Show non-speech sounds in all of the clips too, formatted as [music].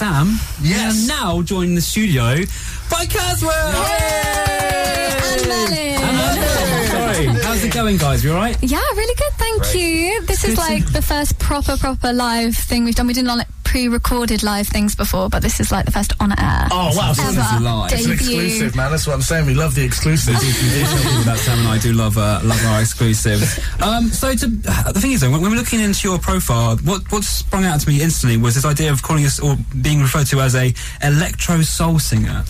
Sam. Yes. We are now joined in the studio by Caswell. And Merlin. And Merlin. Sorry. How's it going, guys? You all right? Yeah, really good, thank you. This is good to- like the first proper, proper live thing we've done. We did like pre-recorded live things before, but this is like the first on air. Oh wow, so Ever. it's is live. it's an exclusive, man. That's what I'm saying. We love the exclusives. [laughs] that Sam and I do love uh, love our exclusives. Um, so to, the thing is, though, when, when we're looking into your profile, what what sprung out to me instantly was this idea of calling us or being referred to as a electro soul singer.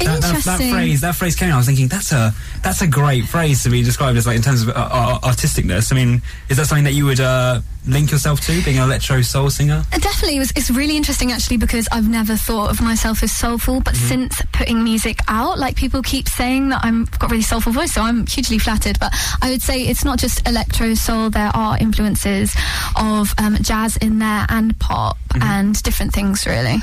That, that, that phrase, that phrase came out. I was thinking that's a that's a great phrase to be described as like in terms of uh, uh, artisticness. I mean, is that something that you would uh, link yourself to, being an electro soul singer? Uh, Definitely, it was, it's really interesting actually because I've never thought of myself as soulful, but Mm-hmm. since putting music out, like people keep saying that I'm I've got a really soulful voice, so I'm hugely flattered. But I would say it's not just electro soul; there are influences of um, jazz in there and pop Mm-hmm. and different things, really.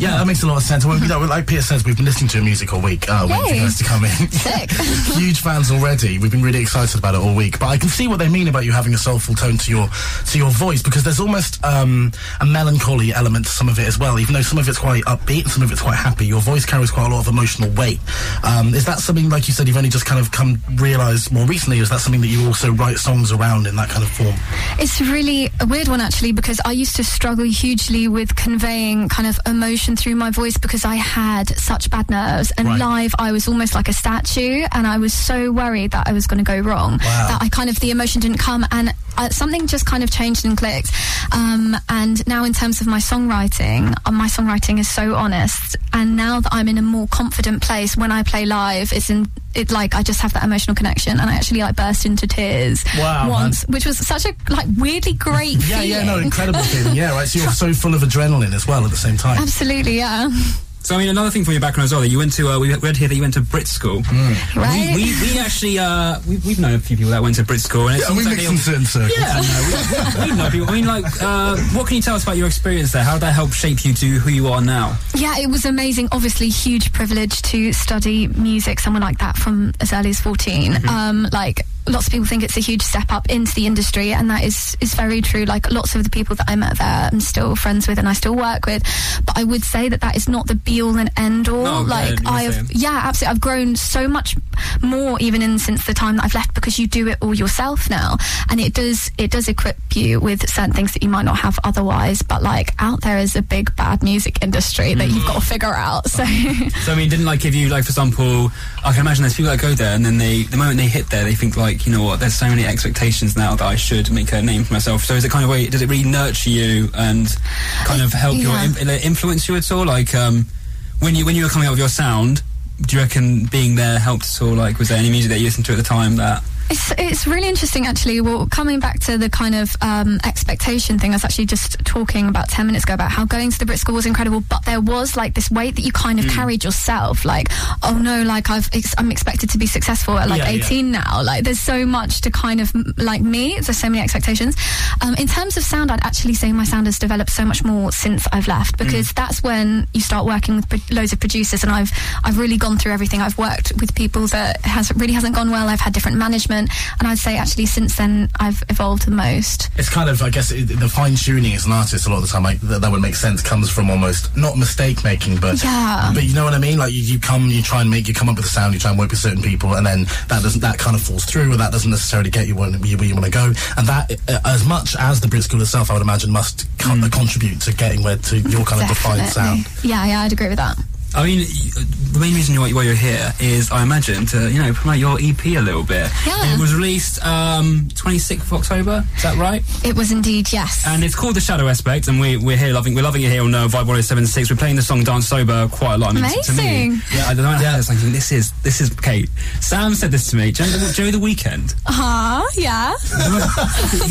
Yeah. That makes a lot of sense. Well, you know, like Peter says, we've been listening to your music all week, uh, waiting for guys to come in. [laughs] Sick. [laughs] Huge fans already. We've been really excited about it all week. But I can see what they mean about you having a soulful tone to your to your voice because there's almost um, a melancholy element to some of it as well. Even though some of it's quite upbeat and some of it's quite happy, your voice carries quite a lot of emotional weight. Um, is that something, like you said, you've only just kind of come realised more recently? Is that something that you also write songs around in that kind of form? It's really a weird one actually because I used to struggle hugely with conveying kind of emotion through my voice because I had such bad nerves and Right. live I was almost like a statue and I was so worried that I was going to go wrong Wow. that I kind of the emotion didn't come and uh, something just kind of changed and clicked um, and now in terms of my songwriting uh, my songwriting is so honest and now that I'm in a more confident place when I play live it's in it like I just have that emotional connection and I actually like burst into tears Wow, man. once which was such a like weirdly great [laughs] Yeah, feeling. yeah, no, incredible feeling. [laughs] Yeah, right. So you're so full of adrenaline as well at the same time. Absolutely, yeah. [laughs] So I mean, another thing from your background as well. That you went to, uh, we read here that you went to Brit School. Right? We, we, we actually, uh, we, we've known a few people that went to Brit School. And it Yeah, we seems like mix they- in certain circles. Yeah, no, we, we know people. I mean, like, uh, what can you tell us about your experience there? How did that help shape you to who you are now? Yeah, it was amazing. Obviously, huge privilege to study music, someone like that from as early as 14. Mm-hmm. Um, like, lots of people think it's a huge step up into the industry, and that is, is very true. Like, lots of the people that I met there, I'm still friends with and I still work with. But I would say that that is not the be all and end all. No, like, I have, yeah, absolutely. I've grown so much more even in since the time that I've left because you do it all yourself now, and it does it does equip you with certain things that you might not have otherwise. But like out there is a big bad music industry that you've got to figure out. So So I mean, didn't like give you like, for example, I can imagine there's people that go there and then they, the moment they hit there, they think like, you know what, there's so many expectations now that I should make a name for myself. So is it kind of way, does it really nurture you and kind of help Yeah. your, influence you at all? Like, um, when you when you were coming out with your sound, do you reckon being there helped at all? Like, was there any music that you listened to at the time that? It's it's really interesting actually. Well, coming back to the kind of um, expectation thing, I was actually just talking about ten minutes ago about how going to the Brit School was incredible, but there was like this weight that you kind of carried yourself. Like, oh no, like I've ex- I'm expected to be successful at like Yeah, yeah. 18 now. Like, there's so much to kind of like me. There's so many expectations. Um, in terms of sound, I'd actually say my sound has developed so much more since I've left because that's when you start working with pro- loads of producers, and I've I've really gone through everything. I've worked with people that has really hasn't gone well. I've had different management, and I'd say actually since then I've evolved the most. It's kind of, I guess, it, the fine tuning as an artist a lot of the time, like that, that would make sense, comes from almost not mistake making, but Yeah. but you know what I mean. Like you, you come, you try and make, you come up with a sound, you try and work with certain people, and then that doesn't, that kind of falls through, or that doesn't necessarily get you where, you- where you want to go. And that, uh, as much as the Brit School itself, I would imagine, must co- contribute to getting where to your kind of defined sound. Yeah, yeah, I'd agree with that. I mean, the main reason why, why you're here is, I imagine, to you know promote your EP a little bit. Yeah. It was released um, 26th of October. Is that right? It was indeed yes. And it's called The Shadow Aspect, and we, we're here loving we're loving it here on uh, Vibe 1076. We're playing the song Dance Sober quite a lot. I mean, t- To me, Amazing. yeah, I don't know. I was thinking, this is this is Kate. Sam said this to me. Joe the, Joe the Weeknd. Huh? Yeah. [laughs]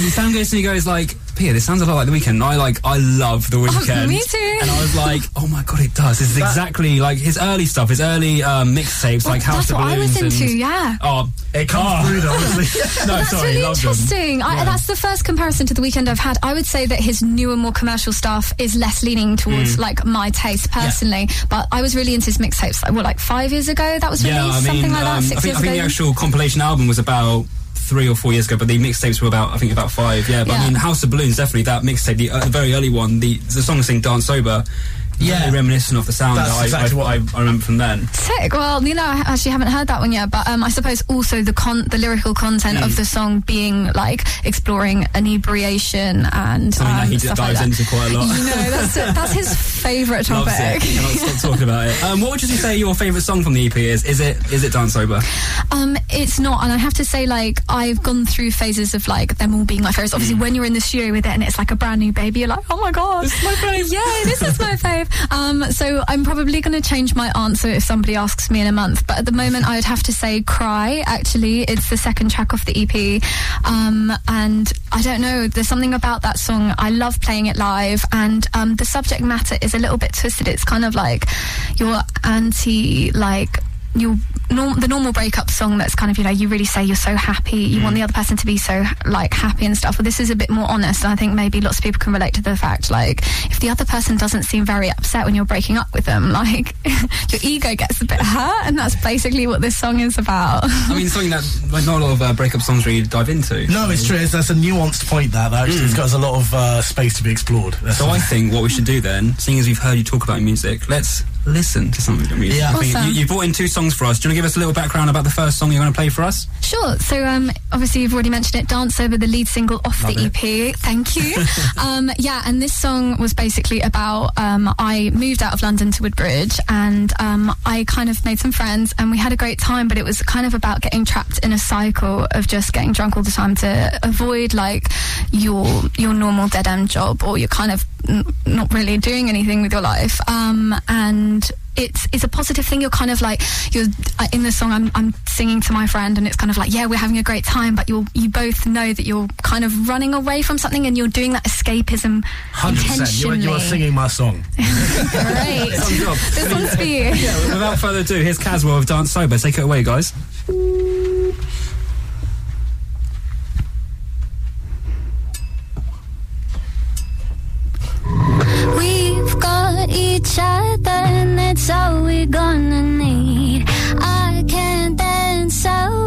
Sam goes to me, goes like, Peter, this sounds a lot like the Weeknd. And I like, I love the Weeknd. Oh, me too. And I was like, oh my god, it does. This is exactly like his early stuff, his early um, mixtapes, like House That's of what I Balloons. was into. and, Yeah. Oh, It comes Oh. through, though, honestly. [laughs] [laughs] no, That's sorry, really love them. interesting. I, Yeah. that's the first comparison to the Weeknd I've had. I would say that his newer, more commercial stuff is less leaning towards Mm. like my taste personally. But I was really into his mixtapes. Like, what, like five years ago? That was released, Yeah, I mean, something like that. um, Six I think, years I think ago. the actual compilation album was about three or four years ago, but the mixtapes were about, I think, about five. Yeah, but I mean, House of Balloons definitely that mixtape, the uh, very early one, the the song saying "Dance Sober." Yeah. very reminiscent of the sound That's that I, exactly I, what- I, I remember from then. Sick. Well, you know, I actually haven't heard that one yet, but um, I suppose also the con- the lyrical content Hmm. of the song being like exploring inebriation and Something um, that he stuff dives like that. into quite a lot. You know, that's that's his [laughs] favourite Loves topic. it. Cannot stop talking about it. Um, what would you say your favourite song from the EP is? Is it is it Dance Sober? Um, it's not, and I have to say, like, I've gone through phases of like them all being my favorites. Obviously, when you're in the studio with it and it's like a brand new baby, you're like, oh my god, This is my fave. Yay, this is my fave. Um, so I'm probably going to change my answer if somebody asks me in a month. But at the moment, I'd have to say "Cry." Actually, it's the second track off the EP, um, and I don't know. There's something about that song. I love playing it live, and um, the subject matter is a little bit twisted. It's kind of like your anti like your norm, the normal breakup song that's kind of you know you really say you're so happy you want the other person to be so like happy and stuff but this is a bit more honest and I think maybe lots of people can relate to the fact like if the other person doesn't seem very upset when you're breaking up with them [laughs] like your ego gets a bit hurt and that's basically what this song is about I mean, something that like, not a lot of uh, breakup songs really dive into. No, it's true. It's, that's a nuanced point there. That actually, it's got us a lot of uh, space to be explored. That's So I think what we should do then, seeing as we've heard you talk about music, let's listen to something. of your. Yeah. I think Awesome. you, you brought in two songs for us. Do you want to give us a little background about the first song you're going to play for us? Sure. So, um, obviously, you've already mentioned it. Dance Sober, the lead single off Love the it. EP. Thank you. [laughs] um, yeah, and this song was basically about um, I moved out of London to Woodbridge and um, I kind of made some friends and we had a great time, but it was kind of about getting trapped in a cycle of just getting drunk all the time to avoid like your your normal dead end job or you're kind of n- not really doing anything with your life. Um, and it's it's a positive thing. You're kind of like you're uh, in the song. I'm I'm singing to my friend, and it's kind of like yeah, we're having a great time, but you you both know that you're kind of running away from something, and you're doing that escapism hundred percent. You are- intentionally. you are singing my song. [laughs] Great. This one's for you. yeah, without further ado, here's Caswell of Dance Sober. Take it away, guys. Each other, and that's all we're gonna need. I can't dance sober,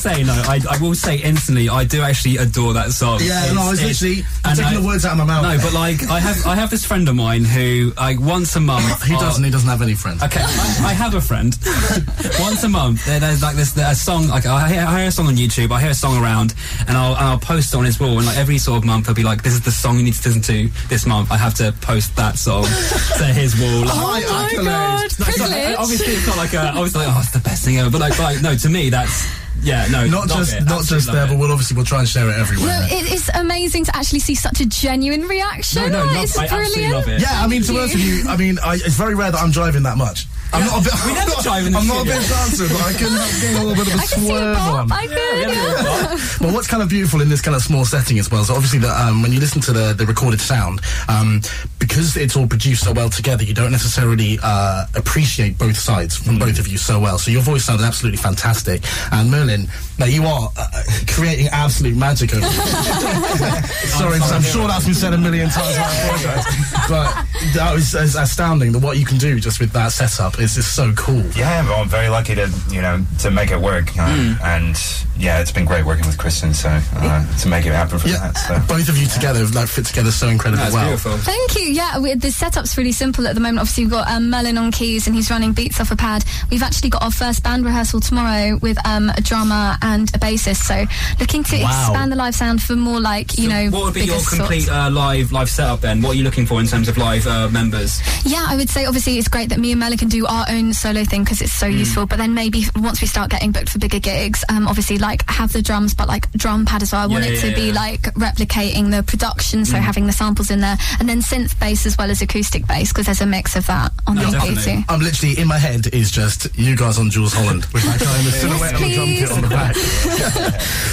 say, no, I, I will say instantly, I do actually adore that song. Yeah, no, I was literally I'm taking I- the words out of my mouth. No, but like, I have I have this friend of mine who, like, once a month. [laughs] he doesn't. He doesn't have any friends. Okay, I, I have a friend. [laughs] Once a month, there, there's like this a song. Like I hear, I hear a song on YouTube. I hear a song around, and I'll and I'll post it on his wall. And like every sort of month, he'll be like, "This is the song you need to listen to this month." I have to post that song to his wall. Like, [laughs] Oh my god, it's privilege. obviously, it's not like a. Obviously, like, oh, it's the best thing ever. But like, like no, to me, that's yeah, no, Not love just it, not absolutely just there, it. but we'll obviously we'll try and share it everywhere. No, it is amazing to actually see such a genuine reaction. No, no, Like, love- it's I absolutely brilliant. love it. yeah, I mean, to be honest with you, I mean, I, it's very rare that I'm driving that much. I'm not a bit. We [laughs] I'm never not, drive in I'm not a studio. big dancer, but I can help getting a little bit of a I can see a swerve on. I could. Yeah, yeah. yeah. But what's kind of beautiful in this kind of small setting as well, so obviously that um, when you listen to the, the recorded sound, um, because it's all produced so well together, you don't necessarily uh, appreciate both sides from both of you so well. So your voice sounded absolutely fantastic. And Merlin, now you are uh, creating absolute magic over there. [laughs] Sorry, I'm sure that's been said a million times. I apologize. But that was is astounding. That what you can do just with that setup is just so cool. Yeah, well, I'm very lucky to you know to make it work, uh, Hmm. and yeah, it's been great working with Kristen. So uh, to make it happen for Yeah, that. So. both of you together like fit together so incredibly That's well. beautiful. Thank you. Yeah, we, the setup's really simple at the moment. Obviously, we've got um, Merlin on keys and he's running beats off a pad. We've actually got our first band rehearsal tomorrow with um, a drummer and a bassist. So, looking to Wow. expand the live sound for more like you So know. what would be your complete uh, live live setup then? What are you looking for in terms of live uh, members? Yeah, I would say obviously it's great that me and Merlin can do our own solo thing because it's so Hmm. useful. But then maybe once we start getting booked for bigger gigs, um, obviously like have the drums, but like drum pad as well. I want Yeah, it to yeah, be. Like replicating the production, so having the samples in there, and then synth bass as well as acoustic bass because there's a mix of that on No, the EP definitely. too. I'm literally in my head is just you guys on Jools Holland with that guy in the silhouette of a drum kit please. on the back.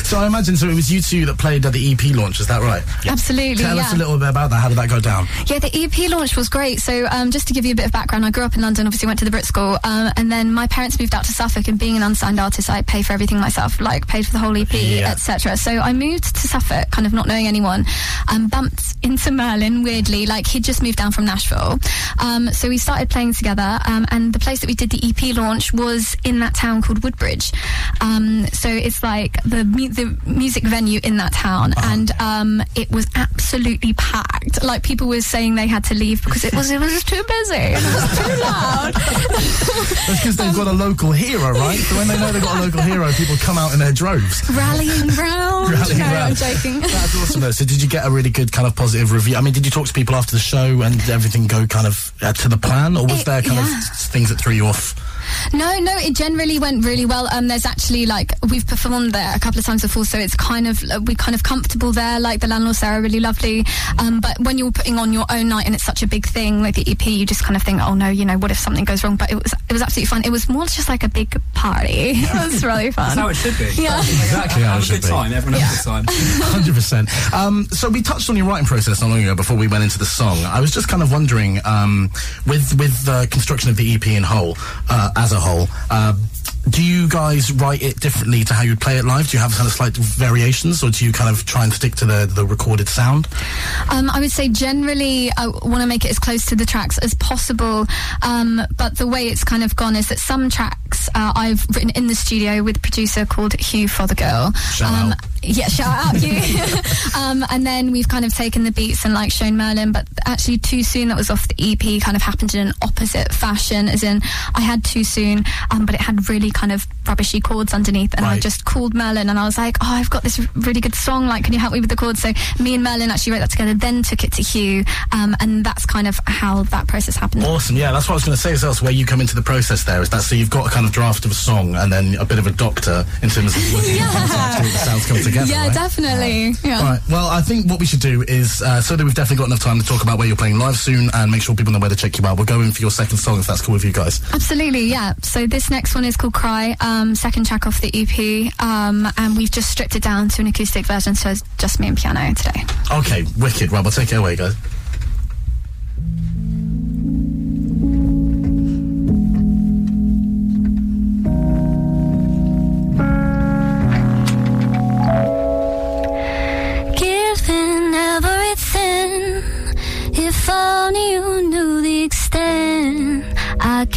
so I imagine so it was you two that played at the EP launch, is that right? Absolutely, Tell yeah. us a little bit about that. How did that go down? Yeah, the EP launch was great. So, um, just to give you a bit of background, I grew up in London, obviously went to the Brit School, um, and then my parents moved out to Suffolk. And being an unsigned artist, I pay for everything myself, like paid for the whole EP, Yeah. etc. So I moved to Suffolk, kind of not knowing anyone, and bumped into Merlin weirdly. Like he'd just moved down from Nashville, um, so we started playing together. Um, and the place that we did the EP launch was in that town called Woodbridge. Um, so it's like the mu- the music venue in that town, and um, it was absolutely packed. Like people were saying they had to leave because it was it was too busy and it was too loud. [laughs] That's because they've got a local hero, right? So when they know they've got a local hero, people come out in their droves. Rallying round. [laughs] Rallying no, I'm joking. That's awesome. Though. So did you get a really good kind of positive review? I mean, did you talk to people after the show and everything go kind of uh, to the plan, or was It- there kind yeah. of things that threw you off? No, no, it generally went really well. Um, there's actually like we've performed there a couple of times before, so it's kind of uh, we're kind of comfortable there. Like the landlords there are really lovely. Um, but when you're putting on your own night and it's such a big thing like the EP, you just kind of think, oh no, you know, what if something goes wrong? But it was it was absolutely fun. It was more just like a big party. [laughs] it was really fun. That's how it should be. Yeah. Exactly how Have it a should good be. time. Everyone have a good time. [laughs] Hundred percent. Um, so we touched on your writing process not long ago before we went into the song. I was just kind of wondering, um, with with the construction of the EP in whole, uh, as a whole, uh, do you guys write it differently to how you play it live? Do you have kind of slight variations, or do you kind of try and stick to the the recorded sound? Um, I would say generally I want to make it as close to the tracks as possible. Um, but the way it's kind of gone is that some tracks uh, I've written in the studio with a producer called Hugh Fothergill. Um. Yeah, shout out Hugh. [laughs] um, and then we've kind of taken the beats and like shown Merlin, but actually Too Soon that was off the EP kind of happened in an opposite fashion, as in I had Too Soon, um, but it had really kind of rubbishy chords underneath, and I just called Merlin and I was like, oh, I've got this really good song. Like, can you help me with the chords? So me and Merlin actually wrote that together, then took it to Hugh, um, and that's kind of how that process happened. Awesome. Yeah, that's what I was going to say as well. Where you come into the process there is that so you've got a kind of draft of a song and then a bit of a doctor in terms of working out how the sounds come together. Yeah, right? definitely. Yeah. All right. Well, I think what we should do is, uh, so that we've definitely got enough time to talk about where you're playing live soon and make sure people know where to check you out. We'll go in for your second song if that's cool with you guys. Absolutely, yeah. So this next one is called Cry, um, second track off the EP, um, and we've just stripped it down to an acoustic version, so it's just me and piano today. Okay, wicked. Right, we'll take it away, guys.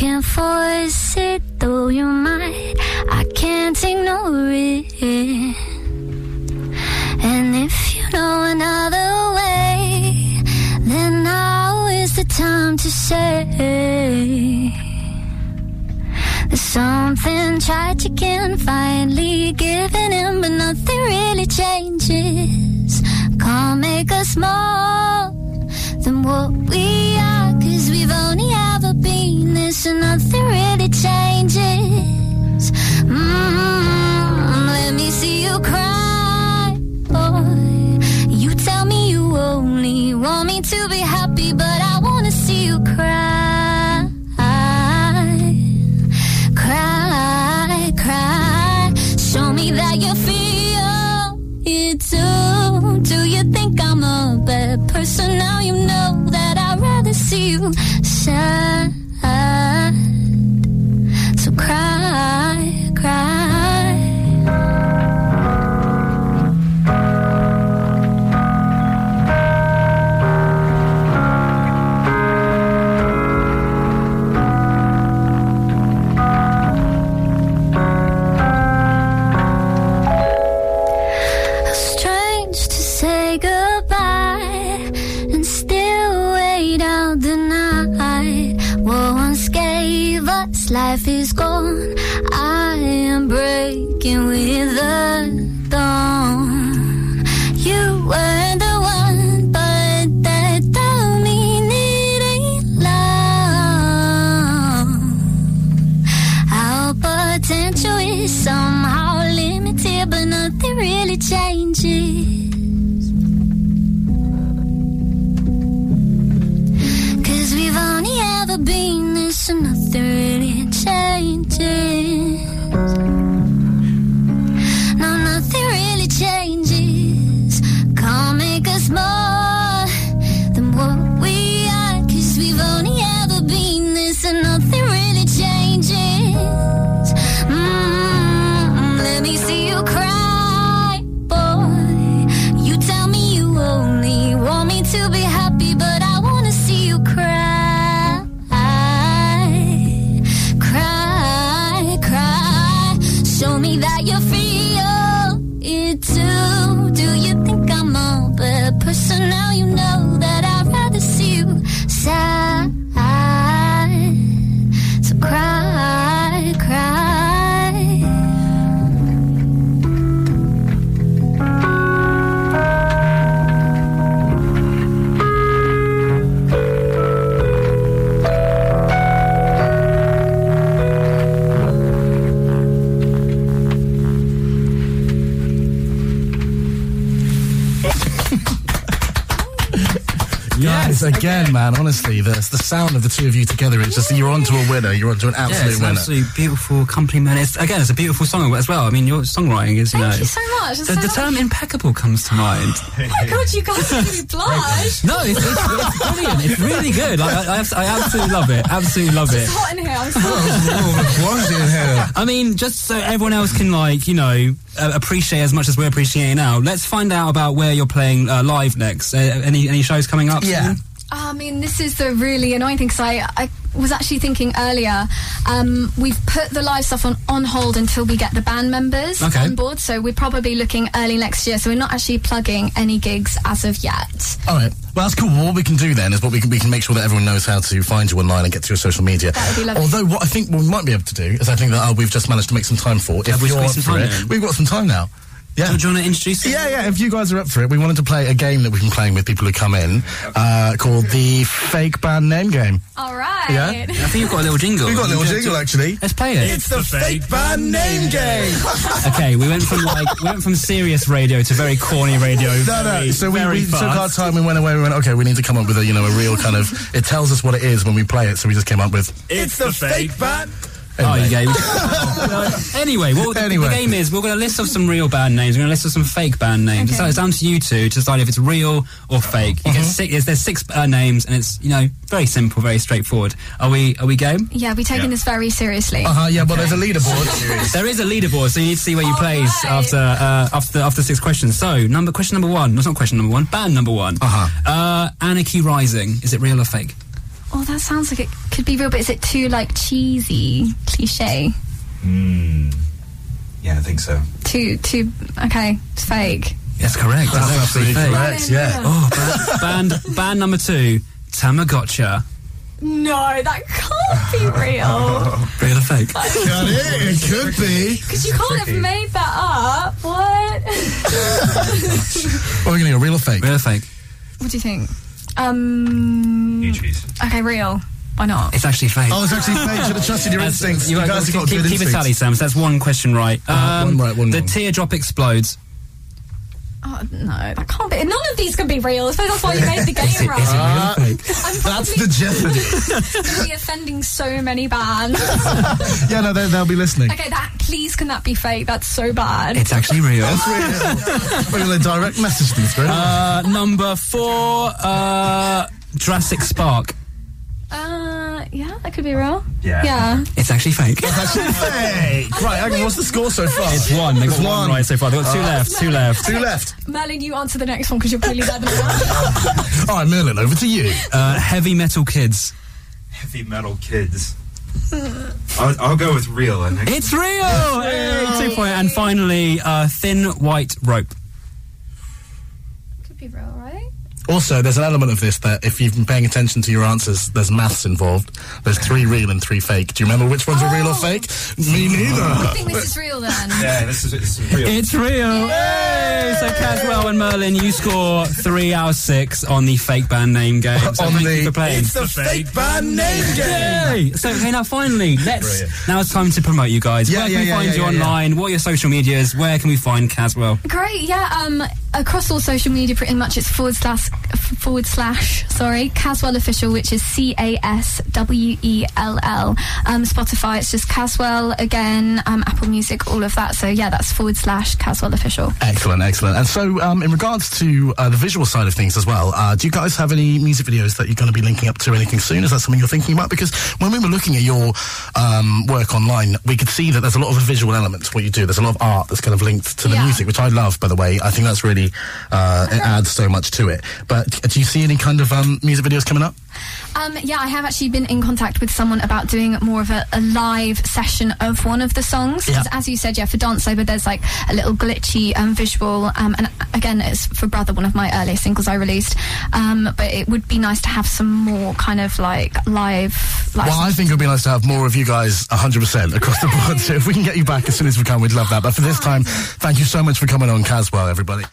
Can't force it, though you might. I can't ignore it. And if you know another way, then now is the time to say. There's something tragic in finally giving in, but nothing really changes. Can't make us more than what we are, cause we've only ever and nothing really changes. Mm, let me see you cry, boy. You tell me you only want me to be happy, but I wanna see you cry. Cry, cry. Show me that you feel it too. Do you think I'm a bad person? Now you know that I'd rather see you sad. Guys, again, man, honestly, the, the sound of the two of you together, it's just, you're onto a winner. You're onto an Yeah, absolute it's an winner. absolutely beautiful compliment. It's, again, it's a beautiful song as well. I mean, your songwriting is, you Thank know. you so much. It's The, so the much- term impeccable comes to mind. [laughs] Oh my god, you guys made me [laughs] blush. No, it's, it's, it's brilliant. It's really good. Like, I, I, I absolutely love it. Absolutely love it. It's hot in here. I'm sorry. I mean, just so everyone else can like, you know, uh, appreciate as much as we're appreciating now. Let's find out about where you're playing uh, live next. Uh, any any shows coming up? Yeah. soon? I mean, this is the really annoying thing because I, I was actually thinking earlier, um, we've put the live stuff on, on hold until we get the band members Okay. on board. So we're probably looking early next year. So we're not actually plugging any gigs as of yet. All right. Well, that's cool. Well, what we can do then is what we can we can make sure that everyone knows how to find you online and get to your social media. That would be lovely. Although what I think we might be able to do is I think that uh, we've just managed to make some time for. If we you're squeezed up some for time it, in? we've got some time now. Yeah. Do you want to introduce it? Yeah, yeah. If you guys are up for it, we wanted to play a game that we've been playing with people who come in, uh, called the fake band name game. All right. Yeah? I think you've got a little jingle. We've got a little Do- jingle actually. Let's play it. It's the fake band name game. [laughs] okay, we went from like we went from serious radio to very corny radio. No, no. very, So we, very we took our time. We went away. We went. Okay, we need to come up with a you know a real kind of. It tells us what it is when we play it. So we just came up with. It's the fake band. Oh, you Anyway. gave. [laughs] anyway, what the- Anyway. the game is, we're going to list off some real band names. We're going to list off some fake band names. Okay. It's, it's down to you two to decide if it's real or fake. You get six. There's, there's six uh, names, and it's you know very simple, very straightforward. Are we? Are we game? Yeah, we're taking this very seriously. Uh huh. Yeah. Well, there's a leaderboard. [laughs] There is a leaderboard, so you need to see where you All place right. after uh, after after six questions. So, number question number one. That's not question number one. Band number one. Uh-huh. Uh, Anarchy Rising. Is it real or fake? Oh, that sounds like it could be real, but is it too like cheesy, cliche? Hmm. Yeah, I think so. Too, too. Okay, it's fake. That's correct. That's absolutely fake. correct. Yeah. Oh, ba- band band number two, Tamagotcha. No, that can't be real. [laughs] Real or fake? Got it. It could be. Because you can't have made that up. What? [laughs] What are we gonna go? Real or fake? Real or fake? what do you think? Um. You choose. Okay, real. Why not? It's actually fake. Oh, it's actually fake. Should have trusted your instincts. You, you guys have got keep, good keep a instincts. tally, Sam. So that's one question right. Um, Uh, one right, one the wrong. teardrop explodes. Oh, no, that can't be. None of these can be real. I suppose that's why you made the [laughs] game right. Uh, Real or fake? I'm that's the jeopardy. going to be offending so many bands. [laughs] yeah, no, they, they'll be listening. okay, that please can that be fake? That's so bad. It's actually real. [laughs] We're gonna direct message them through. Uh, number four, uh, Jurassic Spark. Uh, yeah, that could be real. Yeah. Yeah. It's actually fake. It's actually [laughs] fake. Right, hang what's the score so far? It's one. They've got one one. right so far. They've got two left. Two left. Two left. Merlin, you answer the next one because you're clearly better than me. [laughs] All right, Merlin, over to you. Uh, heavy metal kids. Heavy metal kids. I'll, I'll go with real. I think. It's real. Hey, two point. And finally, uh, thin white rope. could be real, right? Also, there's an element of this that if you've been paying attention to your answers, there's maths involved. There's three real and three fake. Do you remember which ones are real or oh. fake? Me neither. I think this is real then. Yeah, this is, this is real. It's real. Hey! So Caswell and Merlin, you score three out of six on the fake band name game. So On thank the you for playing. it's the fake band name game. Yay! So okay, now finally, let's. Brilliant. Now it's time to promote you guys. Yeah, Where can we yeah, find yeah, you yeah, yeah. online? What are your social medias? Where can we find Caswell? Great, yeah. Um, across all social media, pretty much it's forward slash forward slash sorry Caswell official, which is C A S W E L L. Um, Spotify, it's just Caswell again. Um, Apple Music, all of that. So yeah, that's forward slash Caswell official. Excellent, excellent. And so, um, in regards to uh, the visual side of things as well, uh, do you guys have any music videos that you're going to be linking up to anything soon? Is that something you're thinking about? Because when we were looking at your um, work online, we could see that there's a lot of a visual element to what you do. There's a lot of art that's kind of linked to the Yeah. music, which I love, by the way. I think that's really, uh, it adds so much to it. But do you see any kind of um, music videos coming up? Um, yeah, I have actually been in contact with someone about doing more of a, a live session of one of the songs. Yeah. As you said, yeah, for Dance Sober, there's like a little glitchy um, visual. Um, and again, it's for Brother, one of my earliest singles I released. Um, but it would be nice to have some more kind of like live. live Well, I think it would be nice to have more of you guys 100% across the board. [laughs] So if we can get you back as soon as we can, we'd love that. But for this time, thank you so much for coming on Caswell, everybody.